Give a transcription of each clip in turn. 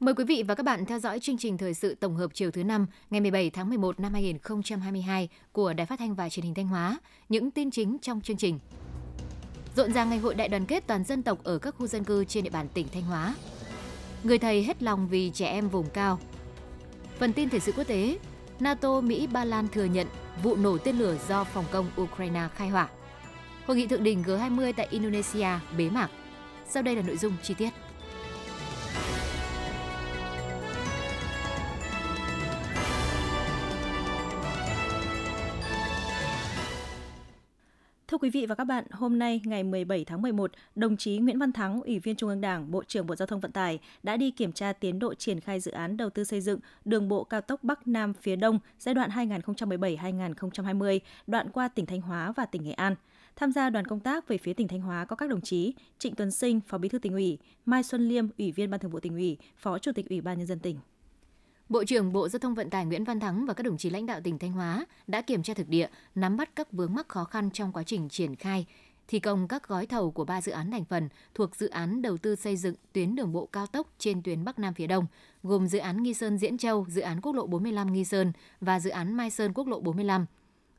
Mời quý vị và các bạn theo dõi chương trình thời sự tổng hợp chiều thứ năm ngày 17 tháng 11 năm 2022 của Đài Phát thanh và Truyền hình Thanh Hóa. Những tin chính trong chương trình. Rộn ràng ngày hội đại đoàn kết toàn dân tộc ở các khu dân cư trên địa bàn tỉnh Thanh Hóa. Người thầy hết lòng vì trẻ em vùng cao. Phần tin thời sự quốc tế, NATO, Mỹ, Ba Lan thừa nhận vụ nổ tên lửa do phòng công Ukraine khai hỏa. Hội nghị thượng đỉnh G20 tại Indonesia bế mạc. Sau đây là nội dung chi tiết. Thưa quý vị và các bạn, hôm nay ngày 17 tháng 11, đồng chí Nguyễn Văn Thắng, Ủy viên Trung ương Đảng, Bộ trưởng Bộ Giao thông Vận tải đã đi kiểm tra tiến độ triển khai dự án đầu tư xây dựng đường bộ cao tốc Bắc Nam phía Đông giai đoạn 2017-2020, đoạn qua tỉnh Thanh Hóa và tỉnh Nghệ An. Tham gia đoàn công tác về phía tỉnh Thanh Hóa có các đồng chí Trịnh Tuấn Sinh, Phó Bí thư tỉnh ủy, Mai Xuân Liêm, Ủy viên Ban Thường vụ tỉnh ủy, Phó Chủ tịch Ủy ban nhân dân tỉnh. Bộ trưởng Bộ Giao thông Vận tải Nguyễn Văn Thắng và các đồng chí lãnh đạo tỉnh Thanh Hóa đã kiểm tra thực địa, nắm bắt các vướng mắc khó khăn trong quá trình triển khai thi công các gói thầu của ba dự án thành phần thuộc dự án đầu tư xây dựng tuyến đường bộ cao tốc trên tuyến Bắc Nam phía Đông, gồm dự án Nghi Sơn Diễn Châu, dự án quốc lộ 45 Nghi Sơn và dự án Mai Sơn quốc lộ 45.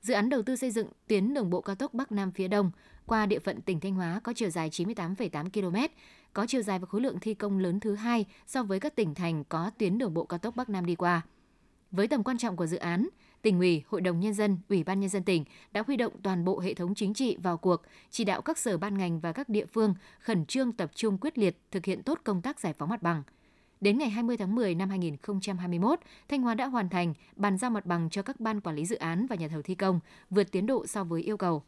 Dự án đầu tư xây dựng tuyến đường bộ cao tốc Bắc Nam phía Đông qua địa phận tỉnh Thanh Hóa có chiều dài 98,8 km, có chiều dài và khối lượng thi công lớn thứ hai so với các tỉnh thành có tuyến đường bộ cao tốc Bắc Nam đi qua. Với tầm quan trọng của dự án, tỉnh ủy, hội đồng nhân dân, ủy ban nhân dân tỉnh đã huy động toàn bộ hệ thống chính trị vào cuộc, chỉ đạo các sở ban ngành và các địa phương khẩn trương tập trung quyết liệt thực hiện tốt công tác giải phóng mặt bằng. Đến ngày 20 tháng 10 năm 2021, Thanh Hóa đã hoàn thành bàn giao mặt bằng cho các ban quản lý dự án và nhà thầu thi công, vượt tiến độ so với yêu cầu.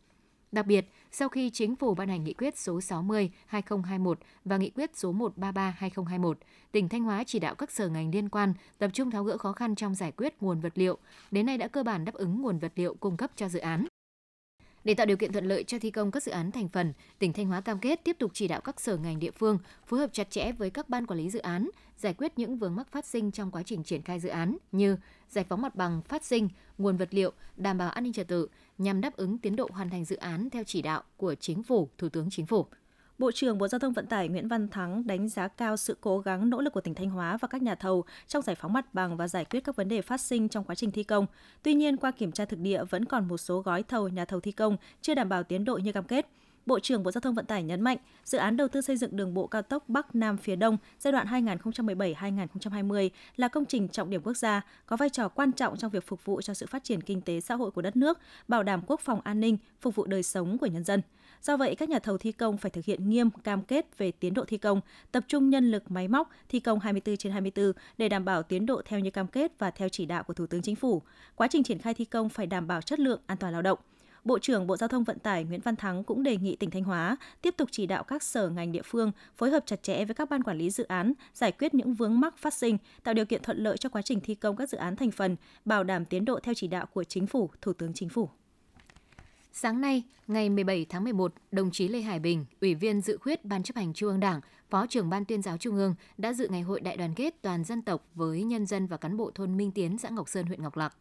Đặc biệt, sau khi chính phủ ban hành nghị quyết số 60/2021 và nghị quyết số 133/2021, tỉnh Thanh Hóa chỉ đạo các sở ngành liên quan tập trung tháo gỡ khó khăn trong giải quyết nguồn vật liệu, đến nay đã cơ bản đáp ứng nguồn vật liệu cung cấp cho dự án. Để tạo điều kiện thuận lợi cho thi công các dự án thành phần, tỉnh Thanh Hóa cam kết tiếp tục chỉ đạo các sở ngành địa phương phối hợp chặt chẽ với các ban quản lý dự án, giải quyết những vướng mắc phát sinh trong quá trình triển khai dự án như giải phóng mặt bằng phát sinh, nguồn vật liệu, đảm bảo an ninh trật tự nhằm đáp ứng tiến độ hoàn thành dự án theo chỉ đạo của Chính phủ, Thủ tướng Chính phủ. Bộ trưởng Bộ Giao thông Vận tải Nguyễn Văn Thắng đánh giá cao sự cố gắng nỗ lực của tỉnh Thanh Hóa và các nhà thầu trong giải phóng mặt bằng và giải quyết các vấn đề phát sinh trong quá trình thi công. Tuy nhiên, qua kiểm tra thực địa vẫn còn một số gói thầu nhà thầu thi công chưa đảm bảo tiến độ như cam kết. Bộ trưởng Bộ Giao thông Vận tải nhấn mạnh, dự án đầu tư xây dựng đường bộ cao tốc Bắc Nam phía Đông giai đoạn 2017-2020 là công trình trọng điểm quốc gia, có vai trò quan trọng trong việc phục vụ cho sự phát triển kinh tế xã hội của đất nước, bảo đảm quốc phòng an ninh, phục vụ đời sống của nhân dân. Do vậy, các nhà thầu thi công phải thực hiện nghiêm cam kết về tiến độ thi công, tập trung nhân lực máy móc thi công 24 trên 24 để đảm bảo tiến độ theo như cam kết và theo chỉ đạo của Thủ tướng Chính phủ. Quá trình triển khai thi công phải đảm bảo chất lượng, an toàn lao động. Bộ trưởng Bộ Giao thông Vận tải Nguyễn Văn Thắng cũng đề nghị tỉnh Thanh Hóa tiếp tục chỉ đạo các sở ngành địa phương phối hợp chặt chẽ với các ban quản lý dự án, giải quyết những vướng mắc phát sinh, tạo điều kiện thuận lợi cho quá trình thi công các dự án thành phần, bảo đảm tiến độ theo chỉ đạo của Chính phủ, Thủ tướng Chính phủ. Sáng nay, ngày 17 tháng 11, đồng chí Lê Hải Bình, Ủy viên dự khuyết Ban chấp hành Trung ương Đảng, Phó trưởng Ban tuyên giáo Trung ương đã dự ngày hội đại đoàn kết toàn dân tộc với nhân dân và cán bộ thôn Minh Tiến, xã Ngọc Sơn, huyện Ngọc Lặc.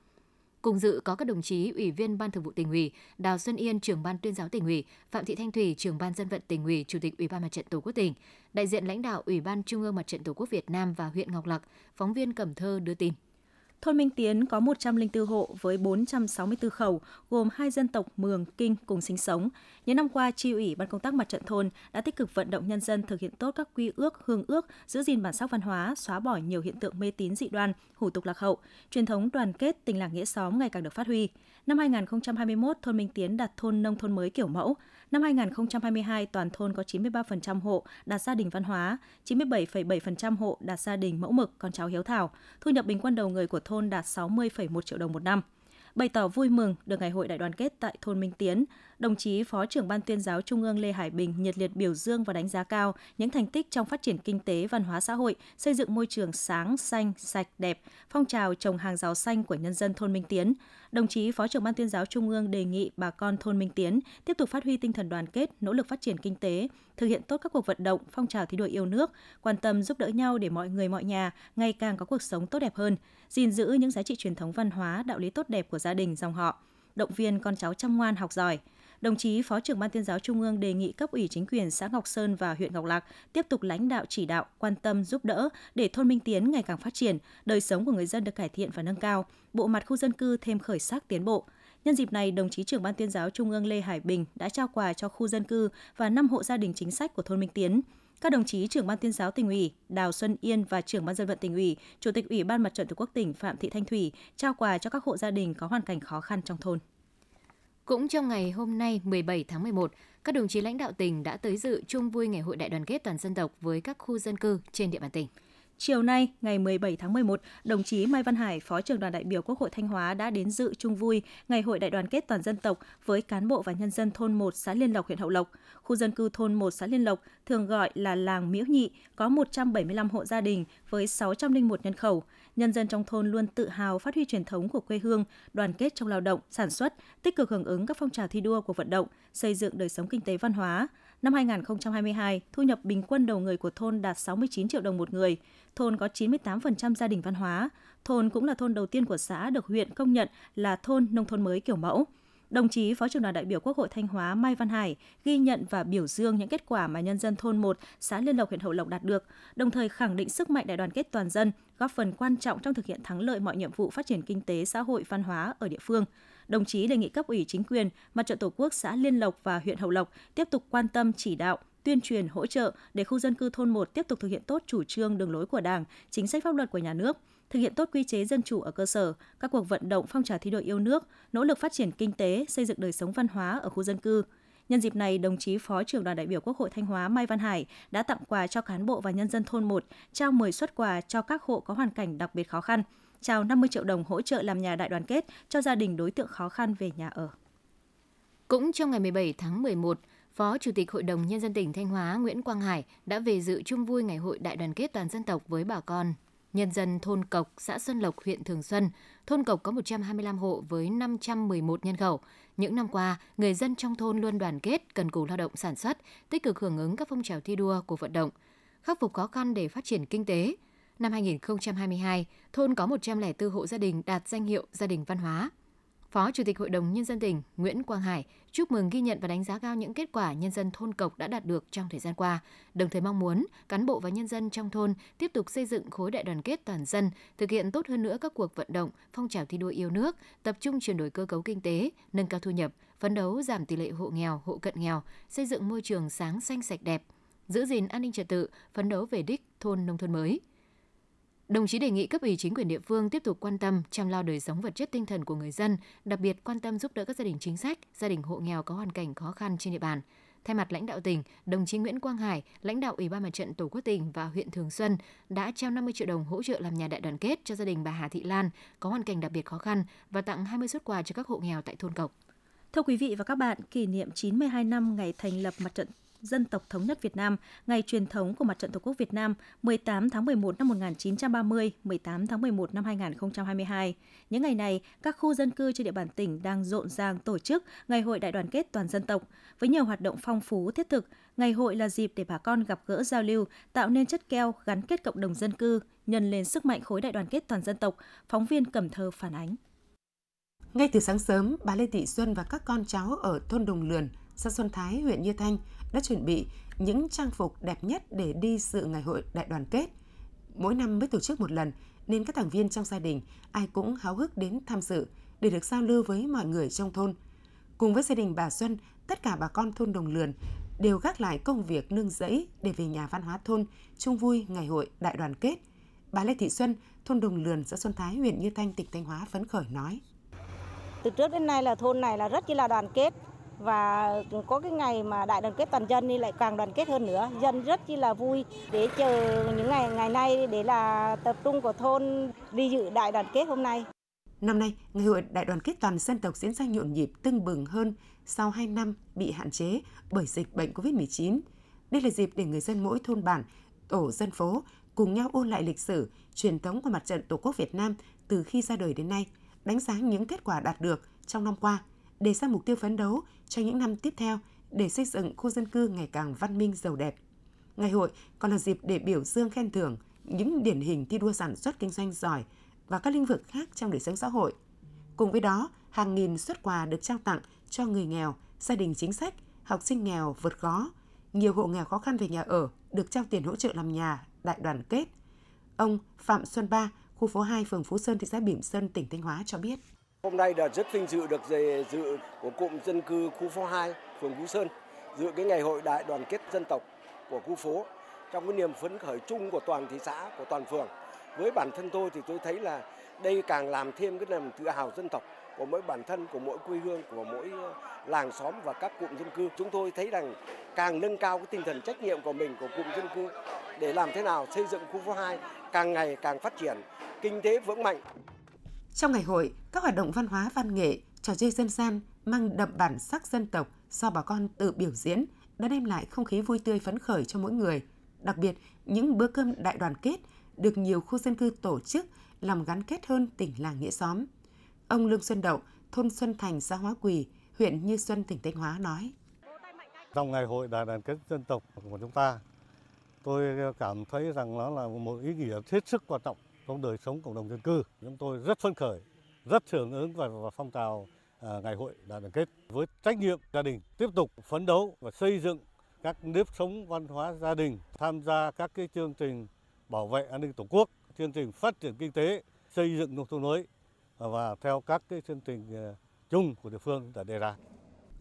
Cùng dự có các đồng chí Ủy viên Ban Thường vụ tỉnh ủy, Đào Xuân Yên, trưởng Ban tuyên giáo tỉnh ủy, Phạm Thị Thanh Thủy, trưởng Ban dân vận tỉnh ủy, Chủ tịch Ủy ban Mặt trận Tổ quốc tỉnh, đại diện lãnh đạo Ủy ban Trung ương Mặt trận Tổ quốc Việt Nam và huyện Ngọc Lặc, phóng viên Cẩm Thơ đưa tin. Thôn Minh Tiến có 104 hộ với 464 khẩu, gồm hai dân tộc Mường, Kinh cùng sinh sống. Những năm qua, tri ủy Ban công tác mặt trận thôn đã tích cực vận động nhân dân thực hiện tốt các quy ước, hương ước, giữ gìn bản sắc văn hóa, xóa bỏ nhiều hiện tượng mê tín dị đoan, hủ tục lạc hậu. Truyền thống đoàn kết, tình làng nghĩa xóm ngày càng được phát huy. Năm 2021, thôn Minh Tiến đạt thôn nông thôn mới kiểu mẫu. Năm 2022, toàn thôn có 93% hộ đạt gia đình văn hóa, 97,7% hộ đạt gia đình mẫu mực, con cháu hiếu thảo. Thu nhập bình quân đầu người của thôn đạt 60,1 triệu đồng một năm. Bày tỏ vui mừng được Ngày hội đại đoàn kết tại thôn Minh Tiến, Đồng chí Phó trưởng Ban tuyên giáo Trung ương Lê Hải Bình nhiệt liệt biểu dương và đánh giá cao những thành tích trong phát triển kinh tế, văn hóa xã hội, xây dựng môi trường sáng, xanh, sạch, đẹp, phong trào trồng hàng rào xanh của nhân dân thôn Minh Tiến. Đồng chí Phó trưởng Ban tuyên giáo Trung ương đề nghị bà con thôn Minh Tiến tiếp tục phát huy tinh thần đoàn kết, nỗ lực phát triển kinh tế, thực hiện tốt các cuộc vận động, phong trào thi đua yêu nước, quan tâm giúp đỡ nhau để mọi người mọi nhà ngày càng có cuộc sống tốt đẹp hơn, gìn giữ những giá trị truyền thống văn hóa, đạo lý tốt đẹp của gia đình dòng họ, động viên con cháu chăm ngoan học giỏi – Đồng chí Phó trưởng Ban tuyên giáo Trung ương đề nghị cấp ủy chính quyền xã Ngọc Sơn và huyện Ngọc Lặc tiếp tục lãnh đạo chỉ đạo, quan tâm giúp đỡ để thôn Minh Tiến ngày càng phát triển, đời sống của người dân được cải thiện và nâng cao, bộ mặt khu dân cư thêm khởi sắc tiến bộ. Nhân dịp này, đồng chí trưởng Ban tuyên giáo Trung ương Lê Hải Bình đã trao quà cho khu dân cư và 5 hộ gia đình chính sách của thôn Minh Tiến. Các đồng chí trưởng ban tuyên giáo tỉnh ủy Đào Xuân Yên và trưởng ban dân vận tỉnh ủy, chủ tịch ủy ban mặt trận tổ quốc tỉnh Phạm Thị Thanh Thủy trao quà cho các hộ gia đình có hoàn cảnh khó khăn trong thôn. Cũng trong ngày hôm nay 17 tháng 11, các đồng chí lãnh đạo tỉnh đã tới dự chung vui ngày hội đại đoàn kết toàn dân tộc với các khu dân cư trên địa bàn tỉnh. Chiều nay, ngày 17 tháng 11, đồng chí Mai Văn Hải, Phó trưởng đoàn đại biểu Quốc hội Thanh Hóa đã đến dự chung vui Ngày hội đại đoàn kết toàn dân tộc với cán bộ và nhân dân thôn 1 xã Liên Lộc, huyện Hậu Lộc. Khu dân cư thôn 1 xã Liên Lộc thường gọi là làng Miễu Nhị, có 175 hộ gia đình với 601 nhân khẩu. Nhân dân trong thôn luôn tự hào phát huy truyền thống của quê hương, đoàn kết trong lao động, sản xuất, tích cực hưởng ứng các phong trào thi đua của vận động, xây dựng đời sống kinh tế văn hóa. Năm 2022, thu nhập bình quân đầu người của thôn đạt 69 triệu đồng một người. Thôn có 98% gia đình văn hóa. Thôn cũng là thôn đầu tiên của xã được huyện công nhận là thôn nông thôn mới kiểu mẫu. Đồng chí Phó trưởng đoàn đại biểu Quốc hội Thanh Hóa Mai Văn Hải ghi nhận và biểu dương những kết quả mà nhân dân thôn 1, xã Liên Lộc huyện Hậu Lộc đạt được, đồng thời khẳng định sức mạnh đại đoàn kết toàn dân, góp phần quan trọng trong thực hiện thắng lợi mọi nhiệm vụ phát triển kinh tế, xã hội, văn hóa ở địa phương đồng chí đề nghị cấp ủy chính quyền, mặt trận tổ quốc xã Liên Lộc và huyện Hậu Lộc tiếp tục quan tâm chỉ đạo, tuyên truyền hỗ trợ để khu dân cư thôn 1 tiếp tục thực hiện tốt chủ trương đường lối của Đảng, chính sách pháp luật của nhà nước, thực hiện tốt quy chế dân chủ ở cơ sở, các cuộc vận động phong trào thi đua yêu nước, nỗ lực phát triển kinh tế, xây dựng đời sống văn hóa ở khu dân cư. Nhân dịp này, đồng chí Phó trưởng đoàn đại biểu Quốc hội Thanh Hóa Mai Văn Hải đã tặng quà cho cán bộ và nhân dân thôn 1, trao 10 xuất quà cho các hộ có hoàn cảnh đặc biệt khó khăn, trao 50 triệu đồng hỗ trợ làm nhà đại đoàn kết cho gia đình đối tượng khó khăn về nhà ở. Cũng trong ngày 17 tháng 11, Phó Chủ tịch Hội đồng Nhân dân tỉnh Thanh Hóa Nguyễn Quang Hải đã về dự chung vui Ngày hội Đại đoàn kết toàn dân tộc với bà con. Nhân dân thôn Cộc, xã Xuân Lộc, huyện Thường Xuân. Thôn Cộc có 125 hộ với 511 nhân khẩu. Những năm qua, người dân trong thôn luôn đoàn kết, cần cù lao động sản xuất, tích cực hưởng ứng các phong trào thi đua của vận động, khắc phục khó khăn để phát triển kinh tế. Năm 2022, thôn có 104 hộ gia đình đạt danh hiệu gia đình văn hóa. Phó Chủ tịch Hội đồng Nhân dân tỉnh Nguyễn Quang Hải chúc mừng ghi nhận và đánh giá cao những kết quả nhân dân thôn Cộc đã đạt được trong thời gian qua, đồng thời mong muốn cán bộ và nhân dân trong thôn tiếp tục xây dựng khối đại đoàn kết toàn dân, thực hiện tốt hơn nữa các cuộc vận động, phong trào thi đua yêu nước, tập trung chuyển đổi cơ cấu kinh tế, nâng cao thu nhập, phấn đấu giảm tỷ lệ hộ nghèo, hộ cận nghèo, xây dựng môi trường sáng xanh sạch đẹp, giữ gìn an ninh trật tự, phấn đấu về đích thôn nông thôn mới – Đồng chí đề nghị cấp ủy chính quyền địa phương tiếp tục quan tâm chăm lo đời sống vật chất tinh thần của người dân, đặc biệt quan tâm giúp đỡ các gia đình chính sách, gia đình hộ nghèo có hoàn cảnh khó khăn trên địa bàn. Thay mặt lãnh đạo tỉnh, đồng chí Nguyễn Quang Hải, lãnh đạo Ủy ban Mặt trận Tổ quốc tỉnh và huyện Thường Xuân đã trao 50 triệu đồng hỗ trợ làm nhà đại đoàn kết cho gia đình bà Hà Thị Lan có hoàn cảnh đặc biệt khó khăn và tặng 20 xuất quà cho các hộ nghèo tại thôn Cộc. Thưa quý vị và các bạn, kỷ niệm 92 năm ngày thành lập Mặt trận dân tộc thống nhất Việt Nam, ngày truyền thống của Mặt trận Tổ quốc Việt Nam 18 tháng 11 năm 1930, 18 tháng 11 năm 2022. Những ngày này, các khu dân cư trên địa bàn tỉnh đang rộn ràng tổ chức Ngày hội đại đoàn kết toàn dân tộc với nhiều hoạt động phong phú thiết thực. Ngày hội là dịp để bà con gặp gỡ giao lưu, tạo nên chất keo gắn kết cộng đồng dân cư, nhân lên sức mạnh khối đại đoàn kết toàn dân tộc, phóng viên Cẩm Thơ phản ánh. Ngay từ sáng sớm, bà Lê Thị Xuân và các con cháu ở thôn Đồng Lườn, xã Xuân Thái, huyện Như Thanh đã chuẩn bị những trang phục đẹp nhất để đi dự ngày hội đại đoàn kết. Mỗi năm mới tổ chức một lần, nên các thành viên trong gia đình ai cũng háo hức đến tham dự để được giao lưu với mọi người trong thôn. Cùng với gia đình bà Xuân, tất cả bà con thôn Đồng Lườn đều gác lại công việc nương rẫy để về nhà văn hóa thôn chung vui ngày hội đại đoàn kết. Bà Lê Thị Xuân, thôn Đồng Lườn, xã Xuân Thái, huyện Như Thanh, tỉnh Thanh Hóa phấn khởi nói. Từ trước đến nay là thôn này là rất là đoàn kết, và có cái ngày mà đại đoàn kết toàn dân thì lại càng đoàn kết hơn nữa. Dân rất chi là vui. Để chờ những ngày ngày nay để là tập trung của thôn đi dự đại đoàn kết hôm nay. Năm nay, Ngày hội Đại đoàn kết toàn dân tộc diễn ra nhộn nhịp tưng bừng hơn sau 2 năm bị hạn chế bởi dịch bệnh COVID-19. Đây là dịp để người dân mỗi thôn bản, tổ dân phố cùng nhau ôn lại lịch sử, truyền thống của mặt trận Tổ quốc Việt Nam từ khi ra đời đến nay, đánh giá những kết quả đạt được trong năm qua, đề ra mục tiêu phấn đấu cho những năm tiếp theo để xây dựng khu dân cư ngày càng văn minh giàu đẹp. Ngày hội còn là dịp để biểu dương khen thưởng những điển hình thi đua sản xuất kinh doanh giỏi và các lĩnh vực khác trong đời sống xã hội. Cùng với đó, hàng nghìn xuất quà được trao tặng cho người nghèo, gia đình chính sách, học sinh nghèo vượt khó. Nhiều hộ nghèo khó khăn về nhà ở được trao tiền hỗ trợ làm nhà, đại đoàn kết. Ông Phạm Xuân Ba, khu phố 2, phường Phú Sơn, thị xã Bỉm Sơn, tỉnh Thanh Hóa cho biết. Hôm nay là rất vinh dự được dự của cụm dân cư khu phố 2, phường Phú Sơn, dự cái ngày hội đại đoàn kết dân tộc của khu phố trong cái niềm phấn khởi chung của toàn thị xã, của toàn phường. Với bản thân tôi thì tôi thấy là đây càng làm thêm cái niềm tự hào dân tộc của mỗi bản thân, của mỗi quê hương, của mỗi làng xóm và các cụm dân cư. Chúng tôi thấy rằng càng nâng cao cái tinh thần trách nhiệm của mình của cụm dân cư để làm thế nào xây dựng khu phố 2 càng ngày càng phát triển, kinh tế vững mạnh. Trong ngày hội, các hoạt động văn hóa văn nghệ, trò chơi dân gian mang đậm bản sắc dân tộc do bà con tự biểu diễn đã đem lại không khí vui tươi phấn khởi cho mỗi người. Đặc biệt, những bữa cơm đại đoàn kết được nhiều khu dân cư tổ chức làm gắn kết hơn tỉnh làng nghĩa xóm. Ông Lương Xuân Đậu, thôn Xuân Thành, xã Hóa Quỳ, huyện Như Xuân, tỉnh Thanh Hóa nói. Trong ngày hội đại đoàn kết dân tộc của chúng ta, tôi cảm thấy rằng nó là một ý nghĩa hết sức quan trọng trong đời sống cộng đồng dân cư. Chúng tôi rất phấn khởi, rất hưởng ứng và, và phong trào à, ngày hội đại đoàn kết với trách nhiệm gia đình tiếp tục phấn đấu và xây dựng các nếp sống văn hóa gia đình, tham gia các cái chương trình bảo vệ an ninh tổ quốc, chương trình phát triển kinh tế, xây dựng nông thôn mới à, và theo các cái chương trình à, chung của địa phương đã đề ra.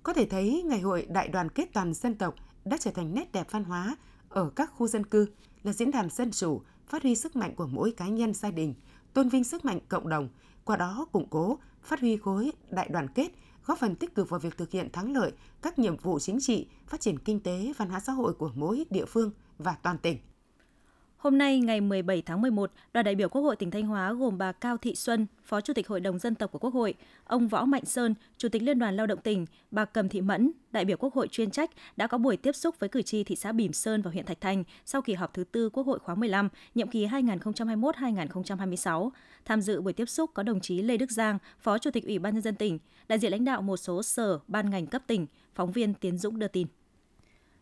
Có thể thấy ngày hội đại đoàn kết toàn dân tộc đã trở thành nét đẹp văn hóa ở các khu dân cư, là diễn đàn dân chủ, phát huy sức mạnh của mỗi cá nhân gia đình, tôn vinh sức mạnh cộng đồng, qua đó củng cố, phát huy khối đại đoàn kết, góp phần tích cực vào việc thực hiện thắng lợi các nhiệm vụ chính trị, phát triển kinh tế, văn hóa xã hội của mỗi địa phương và toàn tỉnh. Hôm nay, ngày 17 tháng 11, đoàn đại biểu Quốc hội tỉnh Thanh Hóa gồm bà Cao Thị Xuân, Phó Chủ tịch Hội đồng Dân tộc của Quốc hội, ông Võ Mạnh Sơn, Chủ tịch Liên đoàn Lao động tỉnh, bà Cầm Thị Mẫn, đại biểu Quốc hội chuyên trách đã có buổi tiếp xúc với cử tri thị xã Bỉm Sơn và huyện Thạch Thành sau kỳ họp thứ tư Quốc hội khóa 15, nhiệm kỳ 2021-2026. Tham dự buổi tiếp xúc có đồng chí Lê Đức Giang, Phó Chủ tịch Ủy ban nhân dân tỉnh, đại diện lãnh đạo một số sở, ban ngành cấp tỉnh, phóng viên Tiến Dũng đưa tin.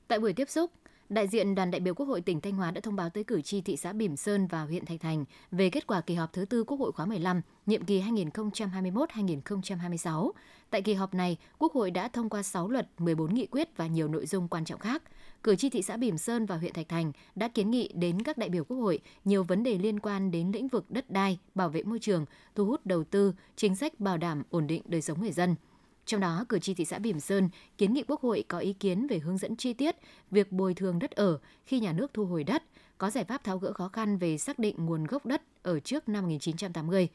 Tại buổi tiếp xúc, Đại diện đoàn đại biểu Quốc hội tỉnh Thanh Hóa đã thông báo tới cử tri thị xã Bỉm Sơn và huyện Thạch Thành về kết quả kỳ họp thứ tư Quốc hội khóa 15, nhiệm kỳ 2021-2026. Tại kỳ họp này, Quốc hội đã thông qua 6 luật, 14 nghị quyết và nhiều nội dung quan trọng khác. Cử tri thị xã Bỉm Sơn và huyện Thạch Thành đã kiến nghị đến các đại biểu Quốc hội nhiều vấn đề liên quan đến lĩnh vực đất đai, bảo vệ môi trường, thu hút đầu tư, chính sách bảo đảm ổn định đời sống người dân – trong đó, cử tri thị xã Bỉm Sơn kiến nghị Quốc hội có ý kiến về hướng dẫn chi tiết việc bồi thường đất ở khi nhà nước thu hồi đất, có giải pháp tháo gỡ khó khăn về xác định nguồn gốc đất ở trước năm 1980.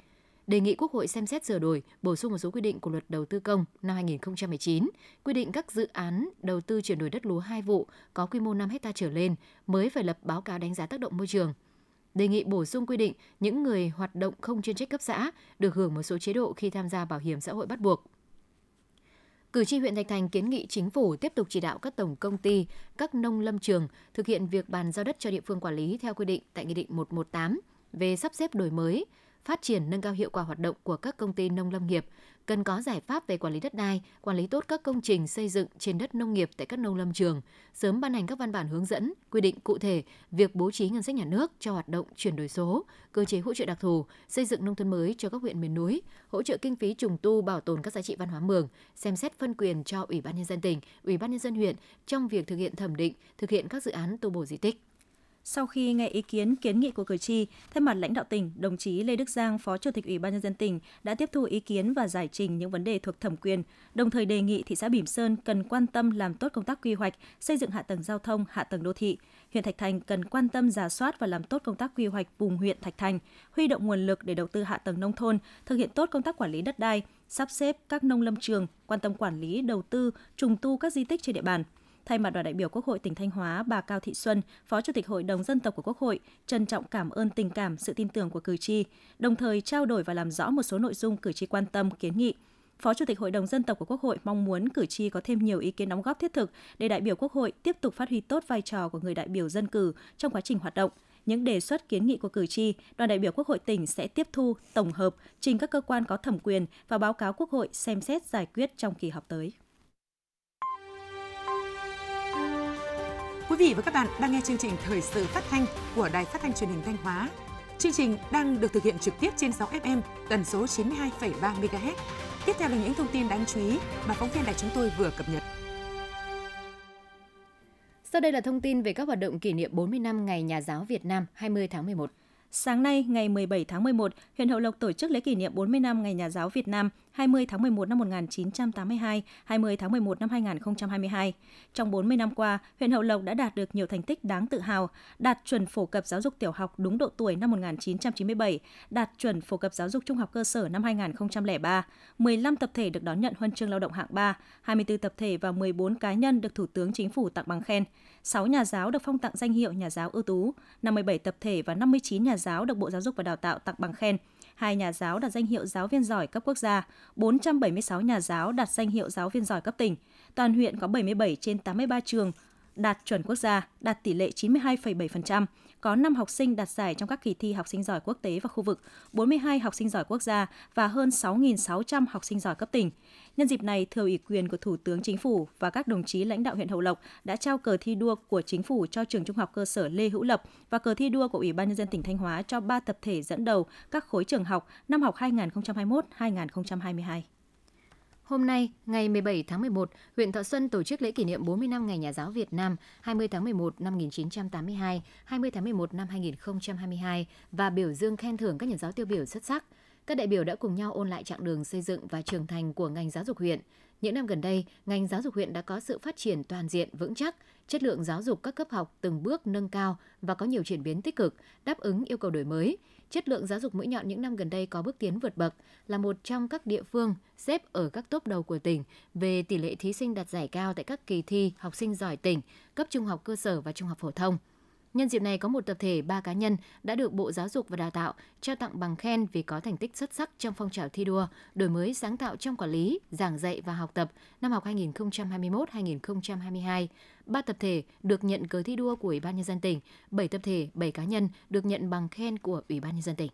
Đề nghị Quốc hội xem xét sửa đổi, bổ sung một số quy định của luật đầu tư công năm 2019, quy định các dự án đầu tư chuyển đổi đất lúa hai vụ có quy mô 5 hecta trở lên mới phải lập báo cáo đánh giá tác động môi trường. Đề nghị bổ sung quy định những người hoạt động không chuyên trách cấp xã được hưởng một số chế độ khi tham gia bảo hiểm xã hội bắt buộc. Cử tri huyện Thạch Thành kiến nghị chính phủ tiếp tục chỉ đạo các tổng công ty, các nông lâm trường thực hiện việc bàn giao đất cho địa phương quản lý theo quy định tại Nghị định 118 về sắp xếp đổi mới, phát triển nâng cao hiệu quả hoạt động của các công ty nông lâm nghiệp, cần có giải pháp về quản lý đất đai, quản lý tốt các công trình xây dựng trên đất nông nghiệp tại các nông lâm trường, sớm ban hành các văn bản hướng dẫn, quy định cụ thể việc bố trí ngân sách nhà nước cho hoạt động chuyển đổi số, cơ chế hỗ trợ đặc thù, xây dựng nông thôn mới cho các huyện miền núi, hỗ trợ kinh phí trùng tu bảo tồn các giá trị văn hóa mường, xem xét phân quyền cho Ủy ban nhân dân tỉnh, Ủy ban nhân dân huyện trong việc thực hiện thẩm định, thực hiện các dự án tu bổ di tích. Sau khi nghe ý kiến kiến nghị của cử tri, thay mặt lãnh đạo tỉnh, đồng chí Lê Đức Giang, Phó Chủ tịch Ủy ban nhân dân tỉnh đã tiếp thu ý kiến và giải trình những vấn đề thuộc thẩm quyền, đồng thời đề nghị thị xã Bỉm Sơn cần quan tâm làm tốt công tác quy hoạch, xây dựng hạ tầng giao thông, hạ tầng đô thị. Huyện Thạch Thành cần quan tâm giả soát và làm tốt công tác quy hoạch vùng huyện Thạch Thành, huy động nguồn lực để đầu tư hạ tầng nông thôn, thực hiện tốt công tác quản lý đất đai, sắp xếp các nông lâm trường, quan tâm quản lý, đầu tư, trùng tu các di tích trên địa bàn – Thay mặt đoàn đại biểu Quốc hội tỉnh Thanh Hóa, bà Cao Thị Xuân, Phó Chủ tịch Hội đồng Dân tộc của Quốc hội, trân trọng cảm ơn tình cảm, sự tin tưởng của cử tri, đồng thời trao đổi và làm rõ một số nội dung cử tri quan tâm, kiến nghị. Phó Chủ tịch Hội đồng Dân tộc của Quốc hội mong muốn cử tri có thêm nhiều ý kiến đóng góp thiết thực để đại biểu Quốc hội tiếp tục phát huy tốt vai trò của người đại biểu dân cử trong quá trình hoạt động. Những đề xuất kiến nghị của cử tri, đoàn đại biểu Quốc hội tỉnh sẽ tiếp thu, tổng hợp, trình các cơ quan có thẩm quyền và báo cáo Quốc hội xem xét giải quyết trong kỳ họp tới. Quý vị và các bạn đang nghe chương trình Thời sự phát thanh của Đài Phát thanh Truyền hình Thanh Hóa. Chương trình đang được thực hiện trực tiếp trên 6 FM tần số 92,3 MHz. Tiếp theo là những thông tin đáng chú ý mà phóng viên đài chúng tôi vừa cập nhật. Sau đây là thông tin về các hoạt động kỷ niệm 40 năm Ngày Nhà giáo Việt Nam 20 tháng 11. Sáng nay, ngày 17 tháng 11, huyện Hậu Lộc tổ chức lễ kỷ niệm 40 năm Ngày Nhà giáo Việt Nam 20 tháng 11 năm 1982, 20 tháng 11 năm 2022. Trong 40 năm qua, huyện Hậu Lộc đã đạt được nhiều thành tích đáng tự hào, đạt chuẩn phổ cập giáo dục tiểu học đúng độ tuổi năm 1997, đạt chuẩn phổ cập giáo dục trung học cơ sở năm 2003, 15 tập thể được đón nhận huân chương lao động hạng 3, 24 tập thể và 14 cá nhân được Thủ tướng Chính phủ tặng bằng khen. 6 nhà giáo được phong tặng danh hiệu nhà giáo ưu tú, 57 tập thể và 59 nhà giáo được Bộ Giáo dục và Đào tạo tặng bằng khen. Hai nhà giáo đạt danh hiệu giáo viên giỏi cấp quốc gia, 476 nhà giáo đạt danh hiệu giáo viên giỏi cấp tỉnh. Toàn huyện có 77 trên 83 trường đạt chuẩn quốc gia, đạt tỷ lệ 92,7%, có 5 học sinh đạt giải trong các kỳ thi học sinh giỏi quốc tế và khu vực, 42 học sinh giỏi quốc gia và hơn 6.600 học sinh giỏi cấp tỉnh. Nhân dịp này, thừa ủy quyền của Thủ tướng Chính phủ và các đồng chí lãnh đạo huyện Hậu Lộc đã trao cờ thi đua của Chính phủ cho trường Trung học cơ sở Lê Hữu Lập và cờ thi đua của Ủy ban nhân dân tỉnh Thanh Hóa cho 3 tập thể dẫn đầu các khối trường học năm học 2021-2022. Hôm nay, ngày 17 tháng 11, huyện Thọ Xuân tổ chức lễ kỷ niệm 40 năm Ngày Nhà giáo Việt Nam 20 tháng 11 năm 1982, 20 tháng 11 năm 2022 và biểu dương khen thưởng các nhà giáo tiêu biểu xuất sắc. Các đại biểu đã cùng nhau ôn lại chặng đường xây dựng và trưởng thành của ngành giáo dục huyện. Những năm gần đây, ngành giáo dục huyện đã có sự phát triển toàn diện vững chắc, chất lượng giáo dục các cấp học từng bước nâng cao và có nhiều chuyển biến tích cực, đáp ứng yêu cầu đổi mới. Chất lượng giáo dục mũi nhọn những năm gần đây có bước tiến vượt bậc, là một trong các địa phương xếp ở các top đầu của tỉnh về tỷ lệ thí sinh đạt giải cao tại các kỳ thi học sinh giỏi tỉnh, cấp trung học cơ sở và trung học phổ thông. Nhân dịp này có một tập thể, ba cá nhân đã được Bộ Giáo dục và Đào tạo trao tặng bằng khen vì có thành tích xuất sắc trong phong trào thi đua, đổi mới sáng tạo trong quản lý, giảng dạy và học tập năm học 2021-2022. Ba tập thể được nhận cờ thi đua của Ủy ban nhân dân tỉnh, 7 tập thể, 7 cá nhân được nhận bằng khen của Ủy ban nhân dân tỉnh.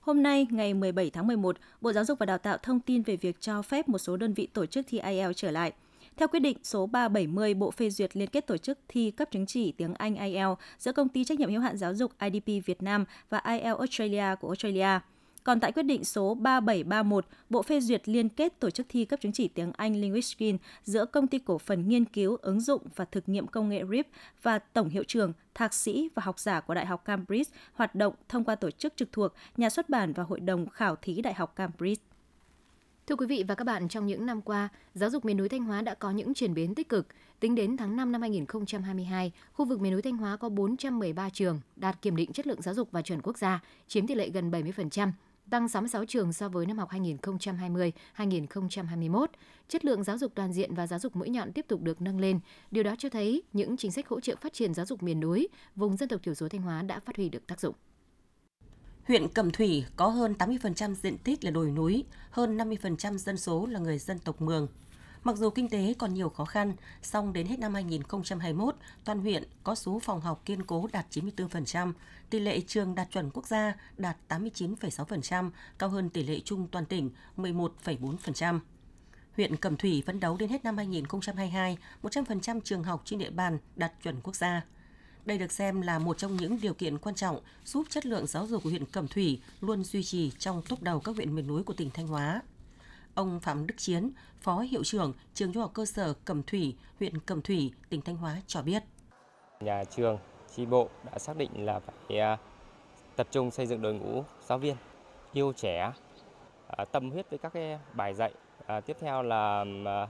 Hôm nay, ngày 17 tháng 11, Bộ Giáo dục và Đào tạo thông tin về việc cho phép một số đơn vị tổ chức thi IELTS trở lại. Theo quyết định số 370, Bộ phê duyệt liên kết tổ chức thi cấp chứng chỉ tiếng Anh IELTS giữa công ty trách nhiệm hữu hạn giáo dục IDP Việt Nam và IELTS Australia của Australia. Còn tại quyết định số 3731, Bộ phê duyệt liên kết tổ chức thi cấp chứng chỉ tiếng Anh Linguistic giữa công ty cổ phần nghiên cứu, ứng dụng và thực nghiệm công nghệ RIP và tổng hiệu trưởng, thạc sĩ và học giả của Đại học Cambridge hoạt động thông qua tổ chức trực thuộc, nhà xuất bản và hội đồng khảo thí Đại học Cambridge. Thưa quý vị và các bạn, trong những năm qua, giáo dục miền núi Thanh Hóa đã có những chuyển biến tích cực. Tính đến tháng 5 năm 2022, khu vực miền núi Thanh Hóa có 413 trường đạt kiểm định chất lượng giáo dục và chuẩn quốc gia, chiếm tỷ lệ gần 70%, tăng 66 trường so với năm học 2020-2021. Chất lượng giáo dục toàn diện và giáo dục mũi nhọn tiếp tục được nâng lên. Điều đó cho thấy những chính sách hỗ trợ phát triển giáo dục miền núi, vùng dân tộc thiểu số Thanh Hóa đã phát huy được tác dụng. Huyện Cẩm Thủy có hơn 80% diện tích là đồi núi, hơn 50% dân số là người dân tộc Mường. Mặc dù kinh tế còn nhiều khó khăn, song đến hết năm 2021, toàn huyện có số phòng học kiên cố đạt 94%, tỷ lệ trường đạt chuẩn quốc gia đạt 89,6%, cao hơn tỷ lệ chung toàn tỉnh 11,4%. Huyện Cẩm Thủy phấn đấu đến hết năm 2022, 100% trường học trên địa bàn đạt chuẩn quốc gia. Đây được xem là một trong những điều kiện quan trọng giúp chất lượng giáo dục của huyện Cẩm Thủy luôn duy trì trong top đầu các huyện miền núi của tỉnh Thanh Hóa. Ông Phạm Đức Chiến, Phó Hiệu trưởng Trường Trung học cơ sở Cẩm Thủy, huyện Cẩm Thủy, tỉnh Thanh Hóa cho biết. Nhà trường, tri bộ đã xác định là phải à, tập trung xây dựng đội ngũ giáo viên yêu trẻ, à, tâm huyết với các cái bài dạy. À, tiếp theo là à,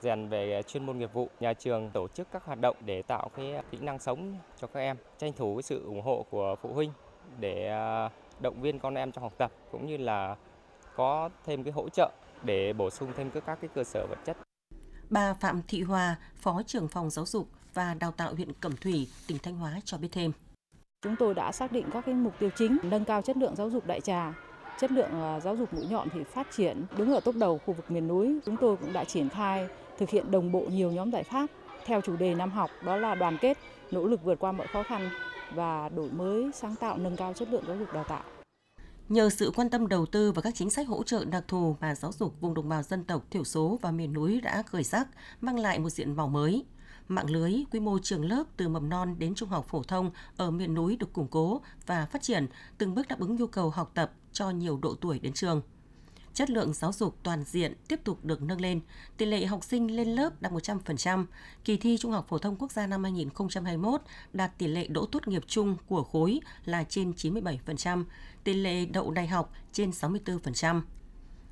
rèn về chuyên môn nghiệp vụ. Nhà trường tổ chức các hoạt động để tạo cái kỹ năng sống cho các em, tranh thủ cái sự ủng hộ của phụ huynh để động viên con em trong học tập cũng như là có thêm cái hỗ trợ để bổ sung thêm các cái cơ sở vật chất. Bà Phạm Thị Hòa, Phó trưởng phòng giáo dục và đào tạo huyện Cẩm Thủy, tỉnh Thanh Hóa cho biết thêm. Chúng tôi đã xác định các cái mục tiêu chính nâng cao chất lượng giáo dục đại trà, chất lượng à, giáo dục mũi nhọn thì phát triển đứng ở tốc đầu khu vực miền núi. Chúng tôi cũng đã triển khai thực hiện đồng bộ nhiều nhóm giải pháp theo chủ đề năm học đó là đoàn kết, nỗ lực vượt qua mọi khó khăn và đổi mới sáng tạo nâng cao chất lượng giáo dục đào tạo. Nhờ sự quan tâm đầu tư và các chính sách hỗ trợ đặc thù mà giáo dục vùng đồng bào dân tộc thiểu số và miền núi đã khởi sắc, mang lại một diện mạo mới. Mạng lưới, quy mô trường lớp từ mầm non đến trung học phổ thông ở miền núi được củng cố và phát triển, từng bước đáp ứng nhu cầu học tập cho nhiều độ tuổi đến trường. Chất lượng giáo dục toàn diện tiếp tục được nâng lên, tỷ lệ học sinh lên lớp đạt 100%, kỳ thi Trung học phổ thông quốc gia năm 2021 đạt tỷ lệ đỗ tốt nghiệp chung của khối là trên 97%, tỷ lệ đậu đại học trên 64%.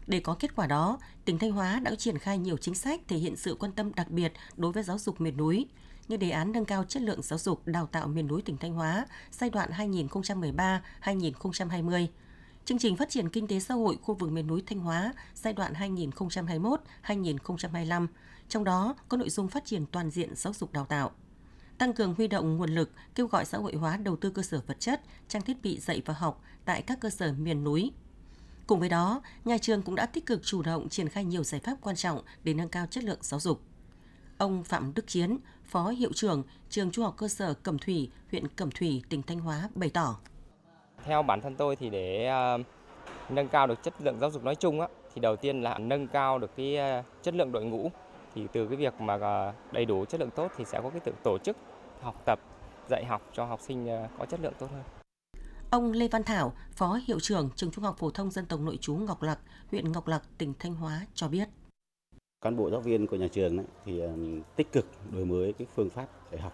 Để có kết quả đó, tỉnh Thanh Hóa đã triển khai nhiều chính sách thể hiện sự quan tâm đặc biệt đối với giáo dục miền núi, như đề án nâng cao chất lượng giáo dục đào tạo miền núi tỉnh Thanh Hóa giai đoạn 2013-2020, chương trình phát triển kinh tế xã hội khu vực miền núi Thanh Hóa giai đoạn 2021-2025, trong đó có nội dung phát triển toàn diện giáo dục đào tạo tăng cường huy động nguồn lực, kêu gọi xã hội hóa đầu tư cơ sở vật chất, trang thiết bị dạy và học tại các cơ sở miền núi. Cùng với đó, nhà trường cũng đã tích cực chủ động triển khai nhiều giải pháp quan trọng để nâng cao chất lượng giáo dục. Ông Phạm Đức Chiến, Phó Hiệu trưởng Trường Trung học cơ sở Cẩm Thủy, huyện Cẩm Thủy, tỉnh Thanh Hóa bày tỏ. Theo bản thân tôi thì để uh, nâng cao được chất lượng giáo dục nói chung á, thì đầu tiên là nâng cao được cái uh, chất lượng đội ngũ. Thì từ cái việc mà uh, đầy đủ chất lượng tốt thì sẽ có cái tự tổ chức học tập, dạy học cho học sinh có chất lượng tốt hơn. Ông Lê Văn Thảo, Phó Hiệu trưởng Trường Trung học Phổ thông Dân tộc Nội trú Ngọc Lặc, huyện Ngọc Lặc, tỉnh Thanh Hóa cho biết. Cán bộ giáo viên của nhà trường ấy, thì tích cực đổi mới cái phương pháp dạy học.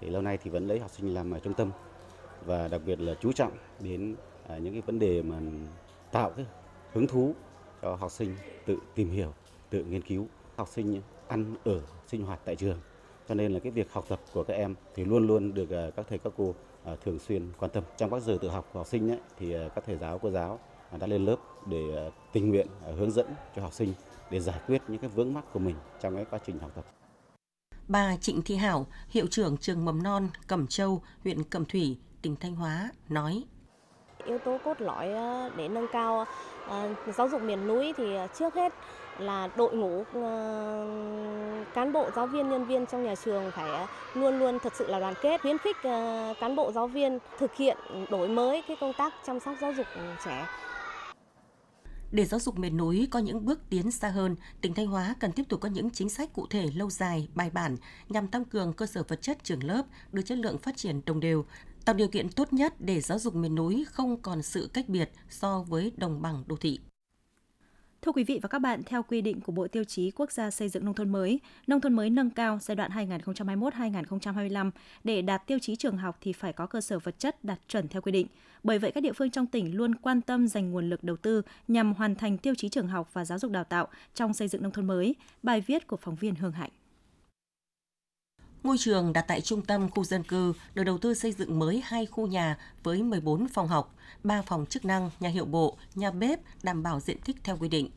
Thì lâu nay thì vẫn lấy học sinh làm trung tâm và đặc biệt là chú trọng đến à, những cái vấn đề mà tạo cái hứng thú cho học sinh tự tìm hiểu, tự nghiên cứu. Học sinh ăn ở sinh hoạt tại trường. Cho nên là cái việc học tập của các em thì luôn luôn được à, các thầy các cô à, thường xuyên quan tâm. Trong các giờ tự học của học sinh ấy, thì các thầy giáo cô giáo đã lên lớp để tình nguyện hướng dẫn cho học sinh để giải quyết những cái vướng mắc của mình trong cái quá trình học tập. Bà Trịnh Thị Hảo, hiệu trưởng trường mầm non Cẩm Châu, huyện Cẩm Thủy, tỉnh Thanh Hóa nói. Yếu tố cốt lõi ờ, để nâng cao ờ, giáo dục miền núi thì trước hết là đội ngũ ờ, cán bộ giáo viên nhân viên trong nhà trường phải luôn luôn thật sự là đoàn kết khuyến khích cán bộ giáo viên thực hiện đổi mới cái công tác chăm sóc giáo dục trẻ để giáo dục miền núi có những bước tiến xa hơn, tỉnh Thanh Hóa cần tiếp tục có những chính sách cụ thể lâu dài, bài bản nhằm tăng cường cơ sở vật chất trường lớp, đưa chất lượng phát triển đồng đều, tạo điều kiện tốt nhất để giáo dục miền núi không còn sự cách biệt so với đồng bằng đô thị. Thưa quý vị và các bạn, theo quy định của Bộ Tiêu chí Quốc gia xây dựng nông thôn mới, nông thôn mới nâng cao giai đoạn 2021-2025 để đạt tiêu chí trường học thì phải có cơ sở vật chất đạt chuẩn theo quy định. Bởi vậy, các địa phương trong tỉnh luôn quan tâm dành nguồn lực đầu tư nhằm hoàn thành tiêu chí trường học và giáo dục đào tạo trong xây dựng nông thôn mới. Bài viết của phóng viên Hương Hạnh. Ngôi trường đặt tại trung tâm khu dân cư được đầu tư xây dựng mới hai khu nhà với 14 phòng học, 3 phòng chức năng, nhà hiệu bộ, nhà bếp đảm bảo diện tích theo quy định.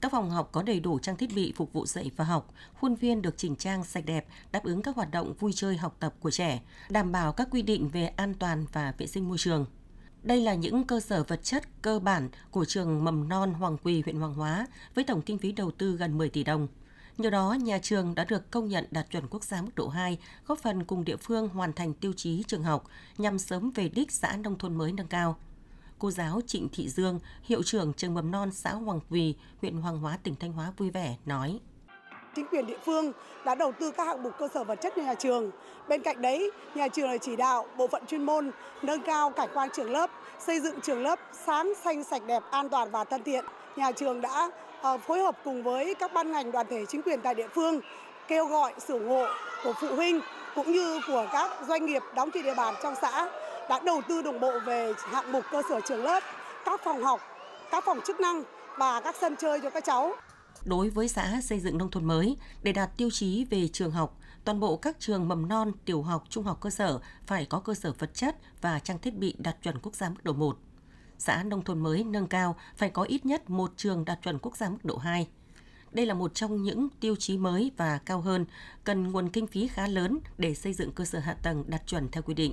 Các phòng học có đầy đủ trang thiết bị phục vụ dạy và học, khuôn viên được chỉnh trang sạch đẹp, đáp ứng các hoạt động vui chơi học tập của trẻ, đảm bảo các quy định về an toàn và vệ sinh môi trường. Đây là những cơ sở vật chất cơ bản của trường mầm non Hoàng Quỳ, huyện Hoàng Hóa với tổng kinh phí đầu tư gần 10 tỷ đồng. Nhờ đó, nhà trường đã được công nhận đạt chuẩn quốc gia mức độ 2, góp phần cùng địa phương hoàn thành tiêu chí trường học nhằm sớm về đích xã nông thôn mới nâng cao. Cô giáo Trịnh Thị Dương, hiệu trưởng trường mầm non xã Hoàng Quỳ, huyện Hoàng Hóa, tỉnh Thanh Hóa vui vẻ nói chính quyền địa phương đã đầu tư các hạng mục cơ sở vật chất cho nhà trường. Bên cạnh đấy, nhà trường chỉ đạo bộ phận chuyên môn nâng cao cảnh quan trường lớp, xây dựng trường lớp sáng, xanh, sạch đẹp, an toàn và thân thiện. Nhà trường đã Ờ, phối hợp cùng với các ban ngành đoàn thể chính quyền tại địa phương kêu gọi sự ủng hộ của phụ huynh cũng như của các doanh nghiệp đóng trên địa bàn trong xã đã đầu tư đồng bộ về hạng mục cơ sở trường lớp, các phòng học, các phòng chức năng và các sân chơi cho các cháu. Đối với xã xây dựng nông thôn mới, để đạt tiêu chí về trường học, toàn bộ các trường mầm non, tiểu học, trung học cơ sở phải có cơ sở vật chất và trang thiết bị đạt chuẩn quốc gia mức độ 1 xã nông thôn mới nâng cao phải có ít nhất một trường đạt chuẩn quốc gia mức độ 2. đây là một trong những tiêu chí mới và cao hơn, cần nguồn kinh phí khá lớn để xây dựng cơ sở hạ tầng đạt chuẩn theo quy định.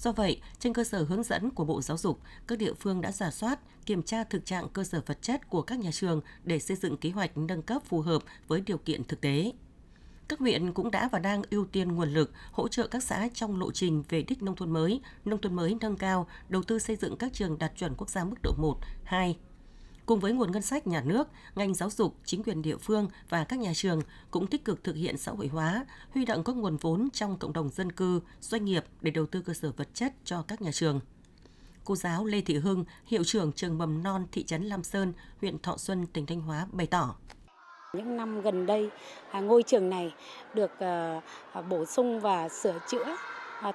Do vậy, trên cơ sở hướng dẫn của Bộ Giáo dục, các địa phương đã giả soát, kiểm tra thực trạng cơ sở vật chất của các nhà trường để xây dựng kế hoạch nâng cấp phù hợp với điều kiện thực tế. Các huyện cũng đã và đang ưu tiên nguồn lực hỗ trợ các xã trong lộ trình về đích nông thôn mới, nông thôn mới nâng cao, đầu tư xây dựng các trường đạt chuẩn quốc gia mức độ 1, 2, Cùng với nguồn ngân sách nhà nước, ngành giáo dục, chính quyền địa phương và các nhà trường cũng tích cực thực hiện xã hội hóa, huy động các nguồn vốn trong cộng đồng dân cư, doanh nghiệp để đầu tư cơ sở vật chất cho các nhà trường. Cô giáo Lê Thị Hưng, hiệu trưởng trường mầm non thị trấn Lam Sơn, huyện Thọ Xuân, tỉnh Thanh Hóa bày tỏ. Những năm gần đây, à, ngôi trường này được ờ, bổ sung và sửa chữa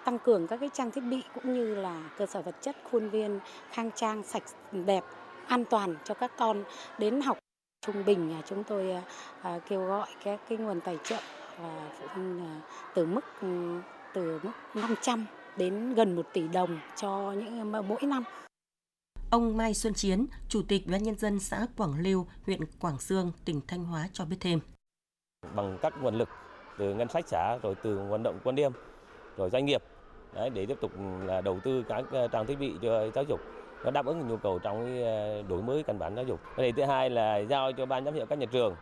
tăng cường các cái trang thiết bị cũng như là cơ sở vật chất khuôn viên khang trang sạch đẹp an toàn cho các con đến học trung bình à, chúng tôi ờ, ờ, kêu gọi các cái nguồn tài trợ và phụ huynh từ mức ừ, từ mức 500 đến gần 1 tỷ đồng cho những mỗi năm. Ông Mai Xuân Chiến, Chủ tịch Ủy ban nhân dân xã Quảng Lưu, huyện Quảng Sương, tỉnh Thanh Hóa cho biết thêm. Bằng các nguồn lực từ ngân sách xã rồi từ vận động quân điêm rồi doanh nghiệp đấy, để tiếp tục là đầu tư các ờ, trang thiết bị cho giáo dục nó đáp ứng nhu cầu trong ờ, đổi mới căn bản giáo dục. Vấn đề thứ hai là giao cho ban giám hiệu các nhà trường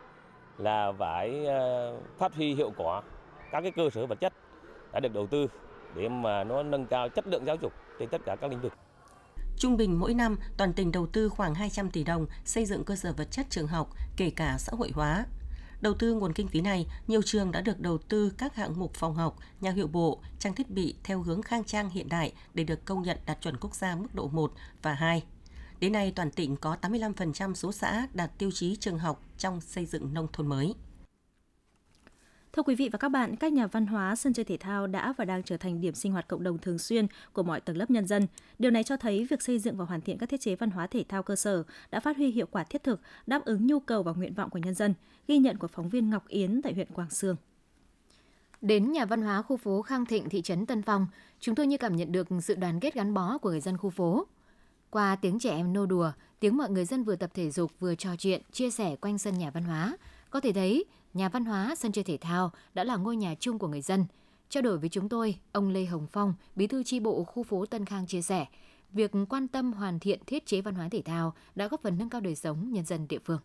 là phải ờ, phát huy hiệu quả các cái cơ sở vật chất đã được đầu tư để mà nó nâng cao chất lượng giáo dục trên tất cả các lĩnh vực. Trung bình mỗi năm, toàn tỉnh đầu tư khoảng 200 tỷ đồng xây dựng cơ sở vật chất trường học, kể cả xã hội hóa, Đầu tư nguồn kinh phí này, nhiều trường đã được đầu tư các hạng mục phòng học, nhà hiệu bộ, trang thiết bị theo hướng khang trang hiện đại để được công nhận đạt chuẩn quốc gia mức độ 1 và 2. Đến nay, toàn tỉnh có 85% số xã đạt tiêu chí trường học trong xây dựng nông thôn mới. Thưa quý vị và các bạn, các nhà văn hóa, sân chơi thể thao đã và đang trở thành điểm sinh hoạt cộng đồng thường xuyên của mọi tầng lớp nhân dân. Điều này cho thấy việc xây dựng và hoàn thiện các thiết chế văn hóa thể thao cơ sở đã phát huy hiệu quả thiết thực, đáp ứng nhu cầu và nguyện vọng của nhân dân, ghi nhận của phóng viên Ngọc Yến tại huyện Quảng Sương. Đến nhà văn hóa khu phố Khang Thịnh, thị trấn Tân Phong, chúng tôi như cảm nhận được sự đoàn kết gắn bó của người dân khu phố. Qua tiếng trẻ em nô đùa, tiếng mọi người dân vừa tập thể dục vừa trò chuyện, chia sẻ quanh sân nhà văn hóa, có thể thấy nhà văn hóa, sân chơi thể thao đã là ngôi nhà chung của người dân. Trao đổi với chúng tôi, ông Lê Hồng Phong, bí thư tri bộ khu phố Tân Khang chia sẻ, việc quan tâm hoàn thiện thiết chế văn hóa thể thao đã góp phần nâng cao đời sống nhân dân địa phương.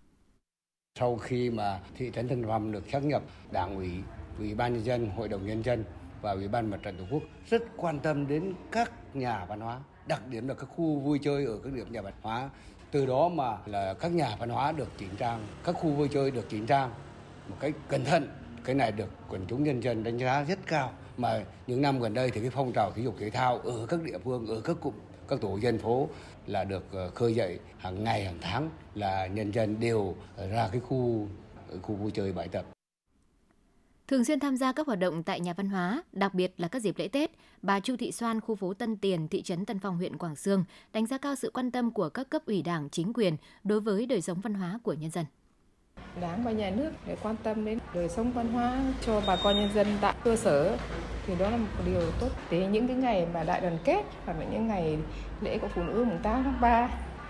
Sau khi mà thị trấn Tân Phong được xác nhập, Đảng ủy, Ủy ban nhân dân, Hội đồng nhân dân và Ủy ban Mặt trận Tổ quốc rất quan tâm đến các nhà văn hóa, đặc điểm là các khu vui chơi ở các điểm nhà văn hóa. Từ đó mà là các nhà văn hóa được chỉnh trang, các khu vui chơi được chỉnh trang một cách cẩn thận. Cái này được quần chúng nhân dân đánh giá rất cao. Mà những năm gần đây thì cái phong trào thể dục thể thao ở các địa phương ở các cụm các tổ dân phố là được ờ, khơi dậy hàng ngày hàng tháng là nhân dân đều ra cái khu khu vui chơi bãi tập. Thường xuyên tham gia các hoạt động tại nhà văn hóa, đặc biệt là các dịp lễ Tết, bà Chu Thị Soan, khu phố Tân Tiền, thị trấn Tân Phong, huyện Quảng Sương, đánh giá cao sự quan tâm của các cấp ủy đảng, chính quyền đối với đời sống văn hóa của nhân dân. Đảng và nhà nước để quan tâm đến đời sống văn hóa cho bà con nhân dân tại cơ sở thì đó là một điều tốt. Thì những cái ngày mà đại đoàn kết, hoặc là những ngày lễ của phụ nữ mùng 8 tháng 3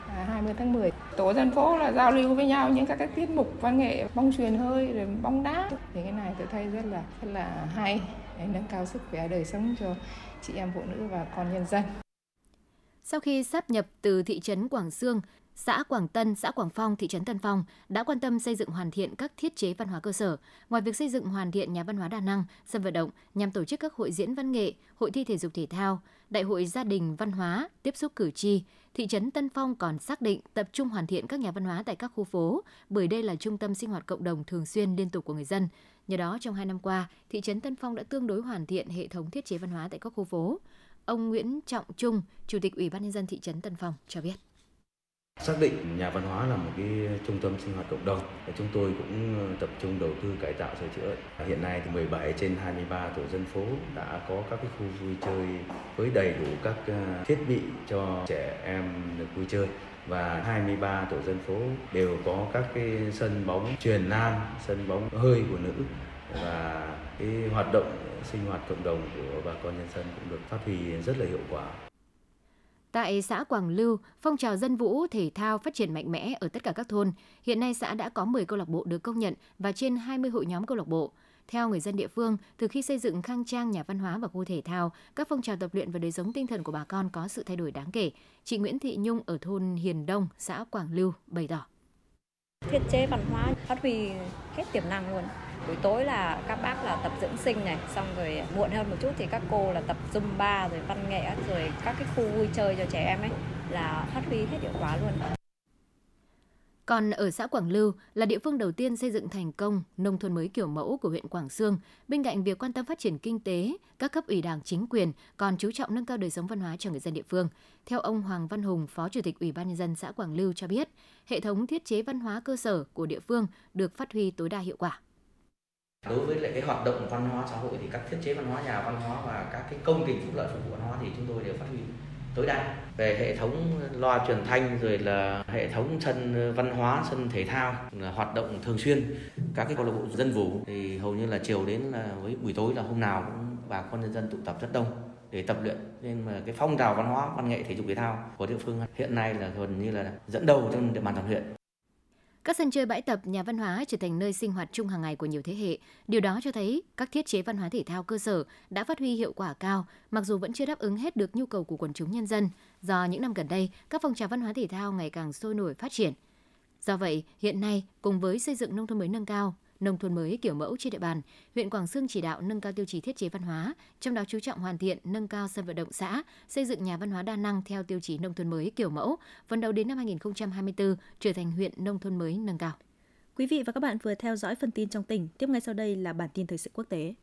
20 à, tháng 10 tổ dân phố là giao lưu với nhau những các cái tiết mục văn nghệ bóng truyền hơi rồi bóng đá thì cái này tôi thấy rất là rất là hay, để nâng cao sức khỏe đời sống cho chị em phụ nữ và con nhân dân. Sau khi sắp nhập từ thị trấn Quảng Sương xã Quảng Tân, xã Quảng Phong, thị trấn Tân Phong đã quan tâm xây dựng hoàn thiện các thiết chế văn hóa cơ sở. Ngoài việc xây dựng hoàn thiện nhà văn hóa đa năng, sân vận động nhằm tổ chức các hội diễn văn nghệ, hội thi thể dục thể thao, đại hội gia đình văn hóa, tiếp xúc cử tri, thị trấn Tân Phong còn xác định tập trung hoàn thiện các nhà văn hóa tại các khu phố, bởi đây là trung tâm sinh hoạt cộng đồng thường xuyên liên tục của người dân. Nhờ đó, trong hai năm qua, thị trấn Tân Phong đã tương đối hoàn thiện hệ thống thiết chế văn hóa tại các khu phố. Ông Nguyễn Trọng Trung, Chủ tịch Ủy ban nhân dân thị trấn Tân Phong cho biết. Xác định nhà văn hóa là một cái trung tâm sinh hoạt cộng đồng và chúng tôi cũng ờ, tập trung đầu tư cải tạo sửa chữa. Hiện nay thì 17 trên 23 tổ dân phố đã có các cái khu vui chơi với đầy đủ các ờ, thiết bị cho trẻ em được vui chơi và 23 tổ dân phố đều có các cái sân bóng truyền nam, sân bóng hơi của nữ và cái hoạt động sinh hoạt cộng đồng của bà con nhân dân cũng được phát huy rất là hiệu quả. Tại xã Quảng Lưu, phong trào dân vũ thể thao phát triển mạnh mẽ ở tất cả các thôn. Hiện nay xã đã có 10 câu lạc bộ được công nhận và trên 20 hội nhóm câu lạc bộ. Theo người dân địa phương, từ khi xây dựng khang trang nhà văn hóa và khu thể thao, các phong trào tập luyện và đời sống tinh thần của bà con có sự thay đổi đáng kể. Chị Nguyễn Thị Nhung ở thôn Hiền Đông, xã Quảng Lưu bày tỏ. Thiết chế văn hóa phát huy hết tiềm năng luôn. Buổi tối là các bác là tập dưỡng sinh này, xong rồi muộn hơn một chút thì các cô là tập zumba rồi văn nghệ rồi các cái khu vui chơi cho trẻ em ấy là phát huy hết hiệu quả luôn. Còn ở xã Quảng Lưu là địa phương đầu tiên xây dựng thành công nông thôn mới kiểu mẫu của huyện Quảng Sương, bên cạnh việc quan tâm phát triển kinh tế, các cấp ủy đảng chính quyền còn chú trọng nâng cao đời sống văn hóa cho người dân địa phương. Theo ông Hoàng Văn Hùng, Phó Chủ tịch Ủy ban nhân dân xã Quảng Lưu cho biết, hệ thống thiết chế văn hóa cơ sở của địa phương được phát huy tối đa hiệu quả. Đối với lại cái hoạt động văn hóa xã hội thì các thiết chế văn hóa, nhà văn hóa và các cái công trình phúc lợi phục vụ văn hóa thì chúng tôi đều phát huy tối đa. Về hệ thống loa truyền thanh rồi là hệ thống sân văn hóa, sân thể thao là hoạt động thường xuyên. Các cái câu lạc bộ dân vũ thì hầu như là chiều đến là với buổi tối là hôm nào cũng bà con nhân dân tụ tập rất đông để tập luyện. Nên mà cái phong trào văn hóa, văn nghệ thể dục thể thao của địa phương hiện nay là gần như là dẫn đầu trên địa bàn toàn huyện các sân chơi bãi tập, nhà văn hóa trở thành nơi sinh hoạt chung hàng ngày của nhiều thế hệ. Điều đó cho thấy các thiết chế văn hóa thể thao cơ sở đã phát huy hiệu quả cao, mặc dù vẫn chưa đáp ứng hết được nhu cầu của quần chúng nhân dân. Do những năm gần đây, các phong trào văn hóa thể thao ngày càng sôi nổi phát triển. Do vậy, hiện nay, cùng với xây dựng nông thôn mới nâng cao, nông thôn mới kiểu mẫu trên địa bàn, huyện Quảng Sương chỉ đạo nâng cao tiêu chí thiết chế văn hóa, trong đó chú trọng hoàn thiện nâng cao sân vận động xã, xây dựng nhà văn hóa đa năng theo tiêu chí nông thôn mới kiểu mẫu, phấn đấu đến năm 2024 trở thành huyện nông thôn mới nâng cao. Quý vị và các bạn vừa theo dõi phần tin trong tỉnh, tiếp ngay sau đây là bản tin thời sự quốc tế.